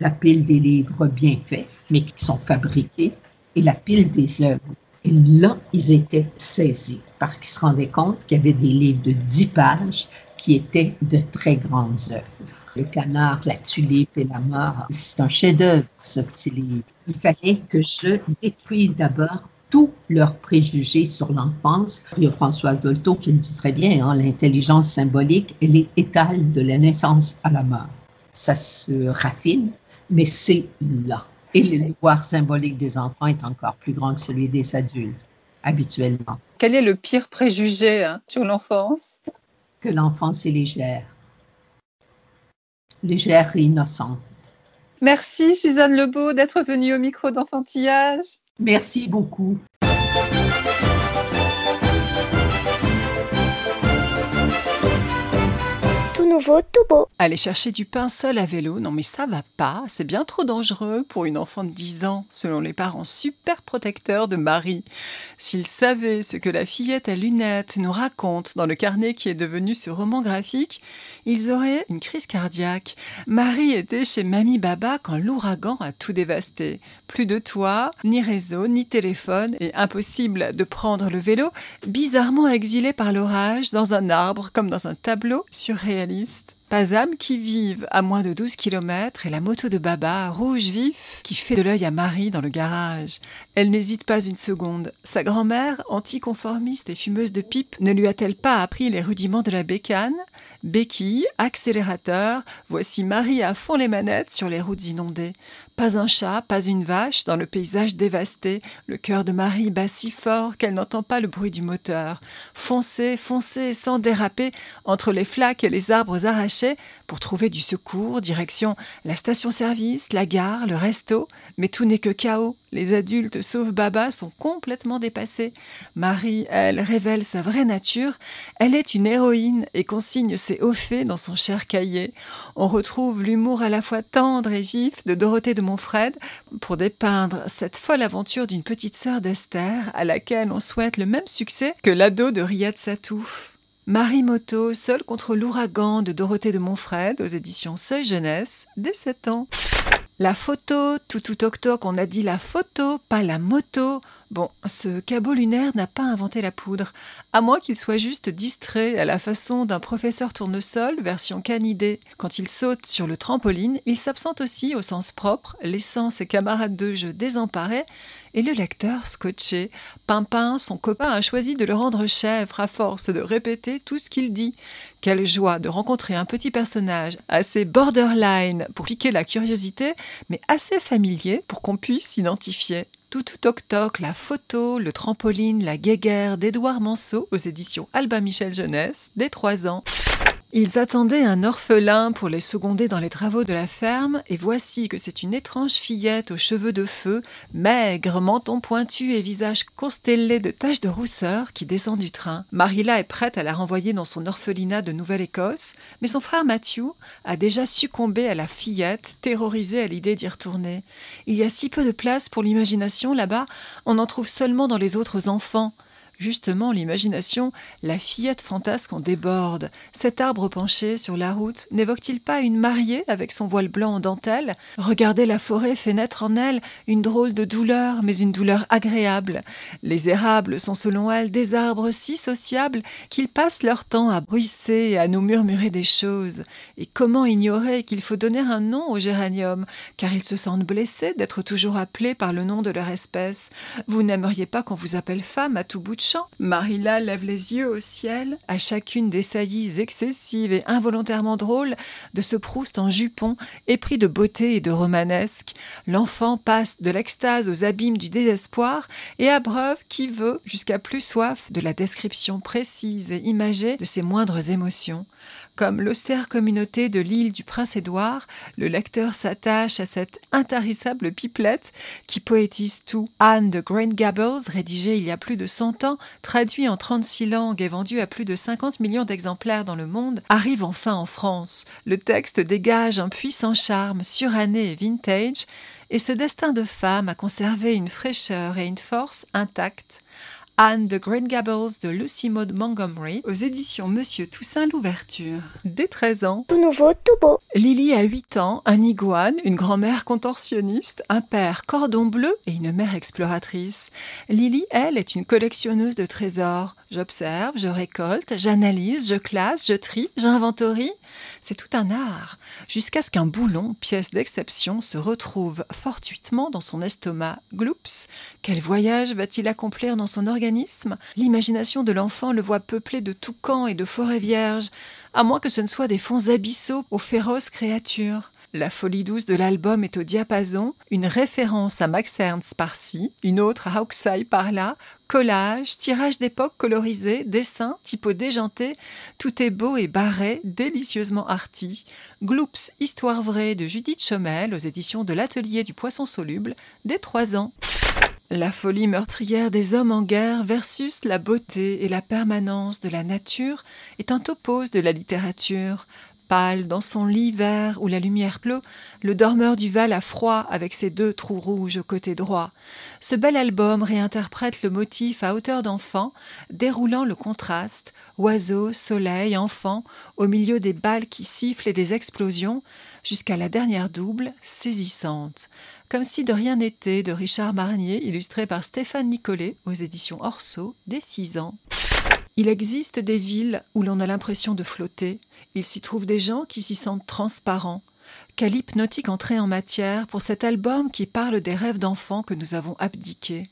la pile des livres bien faits, mais qui sont fabriqués, et la pile des œuvres. Et là, ils étaient saisis parce qu'ils se rendaient compte qu'il y avait des livres de 10 pages qui étaient de très grandes œuvres. Le canard, la tulipe et la mort, c'est un chef-d'œuvre, ce petit livre. Il fallait que je détruise d'abord tous leurs préjugés sur l'enfance. Il y a Françoise Dolto qui le dit très bien, hein, l'intelligence symbolique, elle est étale de la naissance à la mort. Ça se raffine, mais c'est là. Et le pouvoir symbolique des enfants est encore plus grand que celui des adultes, habituellement. Quel est le pire préjugé hein, sur l'enfance? Que l'enfance est légère. Légère et innocente. Merci Suzanne Lebeau d'être venue au micro d'enfantillage. Merci beaucoup. Tout. Aller chercher du pain seul à vélo, non mais ça va pas, c'est bien trop dangereux pour une enfant de 10 ans, selon les parents super protecteurs de Marie. S'ils savaient ce que la fillette à lunettes nous raconte dans le carnet qui est devenu ce roman graphique, ils auraient une crise cardiaque. Marie était chez Mamie Baba quand l'ouragan a tout dévasté. Plus de toit, ni réseau, ni téléphone, et impossible de prendre le vélo, bizarrement exilé par l'orage, dans un arbre comme dans un tableau surréaliste. Pas âme qui vive à moins de 12 km et la moto de Baba, rouge vif, qui fait de l'œil à Marie dans le garage. Elle n'hésite pas une seconde. Sa grand-mère, anticonformiste et fumeuse de pipe, ne lui a-t-elle pas appris les rudiments de la bécane? Béquille, accélérateur, voici Marie à fond les manettes sur les routes inondées. Pas un chat, pas une vache dans le paysage dévasté. Le cœur de Marie bat si fort qu'elle n'entend pas le bruit du moteur. Foncez, foncez sans déraper entre les flaques et les arbres arrachés pour trouver du secours, direction la station-service, la gare, le resto. Mais tout n'est que chaos. Les adultes, sauf Baba, sont complètement dépassés. Marie, elle, révèle sa vraie nature. Elle est une héroïne et consigne ses hauts faits dans son cher cahier. On retrouve l'humour à la fois tendre et vif de Dorothée de Montfred pour dépeindre cette folle aventure d'une petite sœur d'Esther à laquelle on souhaite le même succès que l'ado de Riyad Satouf. Marie Moto, seule contre l'ouragan de Dorothée de Montfred aux éditions Seuil Jeunesse, dès 7 ans. La photo, tout tout toc toc, on a dit la photo, pas la moto. Bon, ce cabot lunaire n'a pas inventé la poudre, à moins qu'il soit juste distrait à la façon d'un professeur tournesol version canidé. Quand il saute sur le trampoline, il s'absente aussi au sens propre, laissant ses camarades de jeu désemparés et le lecteur scotché. Pimpin, son copain, a choisi de le rendre chèvre à force de répéter tout ce qu'il dit. Quelle joie de rencontrer un petit personnage assez borderline pour piquer la curiosité, mais assez familier pour qu'on puisse s'identifier. Tout tout toc toc, la photo, le trampoline, la guéguerre d'Édouard Manceau aux éditions Alba Michel Jeunesse, dès 3 ans. Ils attendaient un orphelin pour les seconder dans les travaux de la ferme, et voici que c'est une étrange fillette aux cheveux de feu, maigre, menton pointu et visage constellé de taches de rousseur qui descend du train. Marilla est prête à la renvoyer dans son orphelinat de Nouvelle-Écosse, mais son frère Matthew a déjà succombé à la fillette, terrorisée à l'idée d'y retourner. Il y a si peu de place pour l'imagination là-bas, on en trouve seulement dans les autres enfants. Justement, l'imagination, la fillette fantasque en déborde. Cet arbre penché sur la route n'évoque-t-il pas une mariée avec son voile blanc en dentelle? Regardez la forêt fait naître en elle une drôle de douleur, mais une douleur agréable. Les érables sont selon elle des arbres si sociables qu'ils passent leur temps à bruisser et à nous murmurer des choses. Et comment ignorer qu'il faut donner un nom aux géraniums, car ils se sentent blessés d'être toujours appelés par le nom de leur espèce. Vous n'aimeriez pas qu'on vous appelle femme à tout bout de Marilla lève les yeux au ciel à chacune des saillies excessives et involontairement drôles de ce Proust en jupon, épris de beauté et de romanesque. L'enfant passe de l'extase aux abîmes du désespoir et abreuve qui veut, jusqu'à plus soif, de la description précise et imagée de ses moindres émotions. Comme l'austère communauté de l'île du Prince-Édouard, le lecteur s'attache à cette intarissable pipelette qui poétise tout. Anne de Green Gables, rédigée il y a plus de 100 ans, traduit en 36 langues et vendu à plus de 50 millions d'exemplaires dans le monde, arrive enfin en France. Le texte dégage un puissant charme suranné et vintage, et ce destin de femme a conservé une fraîcheur et une force intactes. Anne de Green Gables de Lucy Maud Montgomery aux éditions Monsieur Toussaint l'ouverture. Dès 13 ans. Tout nouveau, tout beau. Lily a 8 ans, un iguane, une grand-mère contorsionniste, un père cordon bleu et une mère exploratrice. Lily, elle, est une collectionneuse de trésors. J'observe, je récolte, j'analyse, je classe, je trie, j'inventorie. C'est tout un art, jusqu'à ce qu'un boulon, pièce d'exception, se retrouve fortuitement dans son estomac. Gloops, quel voyage va-t-il accomplir dans son organisme? L'imagination de l'enfant le voit peuplé de toucans et de forêts vierges, à moins que ce ne soient des fonds abyssaux aux féroces créatures. La folie douce de l'album est au diapason, une référence à Max Ernst par-ci, une autre à Hokusai par-là, collage, tirage d'époque colorisé, dessin, typo déjanté, tout est beau et barré, délicieusement arty. Gloops, histoire vraie de Judith Chomel aux éditions de l'Atelier du Poisson Soluble, dès trois ans. La folie meurtrière des hommes en guerre versus la beauté et la permanence de la nature est un topos de la littérature. Pâle dans son lit vert où la lumière pleut, le dormeur du Val a froid avec ses deux trous rouges au côté droit. Ce bel album réinterprète le motif à hauteur d'enfant, déroulant le contraste, oiseau, soleil, enfant, au milieu des balles qui sifflent et des explosions, jusqu'à la dernière double, saisissante. Comme si de rien n'était de Richard Marnier, illustré par Stéphane Nicolet aux éditions Orso, dès six ans. Il existe des villes où l'on a l'impression de flotter. Il s'y trouve des gens qui s'y sentent transparents. Quelle hypnotique entrée en matière pour cet album qui parle des rêves d'enfants que nous avons abdiqués.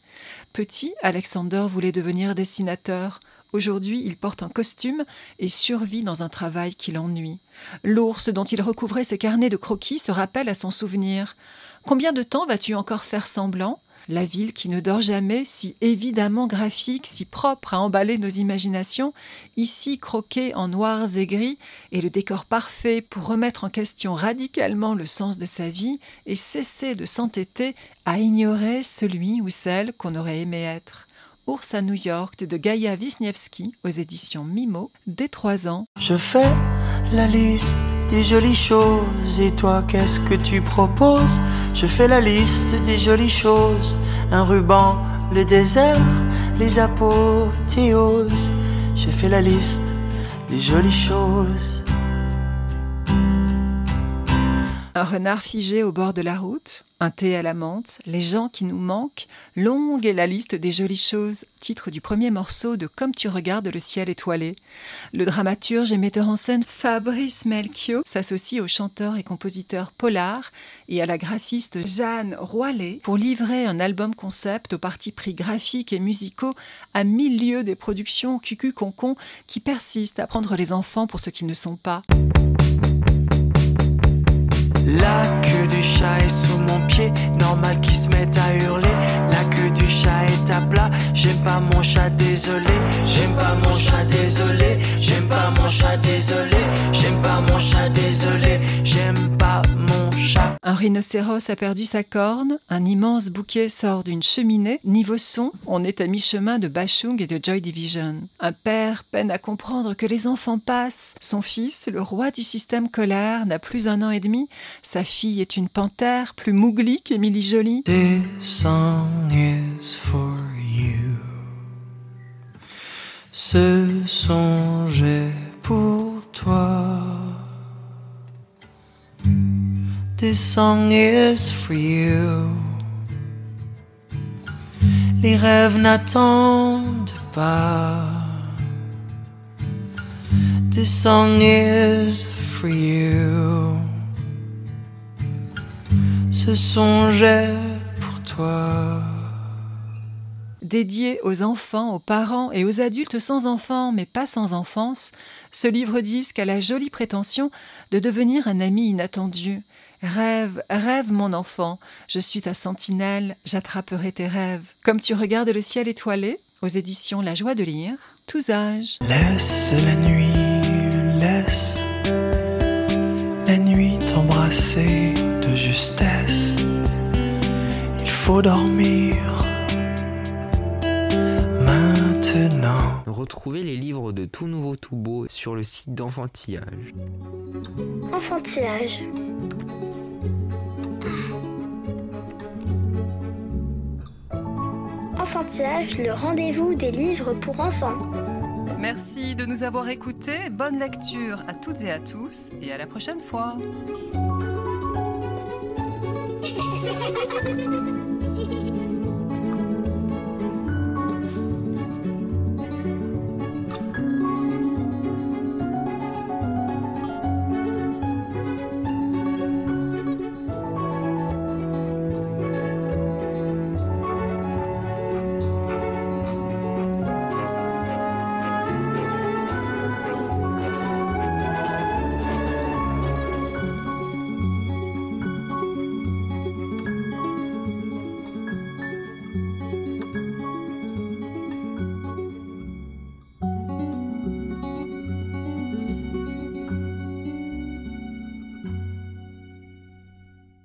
Petit, Alexander voulait devenir dessinateur. Aujourd'hui, il porte un costume et survit dans un travail qui l'ennuie. L'ours dont il recouvrait ses carnets de croquis se rappelle à son souvenir. Combien de temps vas-tu encore faire semblant? La ville qui ne dort jamais, si évidemment graphique, si propre à emballer nos imaginations, ici croquée en noirs et gris, est le décor parfait pour remettre en question radicalement le sens de sa vie et cesser de s'entêter à ignorer celui ou celle qu'on aurait aimé être. Ours à New York de Gaïa Wisniewski aux éditions Mimo, dès trois ans. Je fais la liste des jolies choses. Et toi, qu'est-ce que tu proposes? Je fais la liste des jolies choses. Un ruban, le désert, les apothéoses. Je fais la liste des jolies choses. Un renard figé au bord de la route, un thé à la menthe, les gens qui nous manquent, longue est la liste des jolies choses, titre du premier morceau de Comme tu regardes le ciel étoilé. Le dramaturge et metteur en scène Fabrice Melchior s'associe au chanteur et compositeur Polar et à la graphiste Jeanne Roilet pour livrer un album concept aux partis pris graphiques et musicaux à mille lieues des productions cucu-concon qui persistent à prendre les enfants pour ce qu'ils ne sont pas. La queue du chat est sous mon pied, normal qu'il se mette à hurler. La queue du chat est à plat, j'aime pas mon chat désolé. J'aime pas mon chat désolé, j'aime pas mon chat désolé. J'aime pas mon chat désolé, j'aime pas mon Un rhinocéros a perdu sa corne, un immense bouquet sort d'une cheminée. Niveau son, on est à mi-chemin de Bachung et de Joy Division. Un père peine à comprendre que les enfants passent. Son fils, le roi du système colère, n'a plus un an et demi. Sa fille est une panthère, plus mouglie qu'Émilie Jolie. Ce songe est pour toi. This song is for you. Les rêves n'attendent pas. This song is for you. Ce songe est pour toi. Dédié aux enfants, aux parents et aux adultes sans enfants, mais pas sans enfance, ce livre-disque a la jolie prétention de devenir un ami inattendu. Rêve, rêve mon enfant, je suis ta sentinelle, j'attraperai tes rêves. Comme tu regardes le ciel étoilé, aux éditions La joie de lire, tous âges. Laisse la nuit, laisse la nuit t'embrasser de justesse. Il faut dormir maintenant. Retrouvez les livres de Tout Nouveau Tout Beau sur le site d'Enfantillage. Enfantillage. Le rendez-vous des livres pour enfants. Merci de nous avoir écoutés. Bonne lecture à toutes et à tous et à la prochaine fois.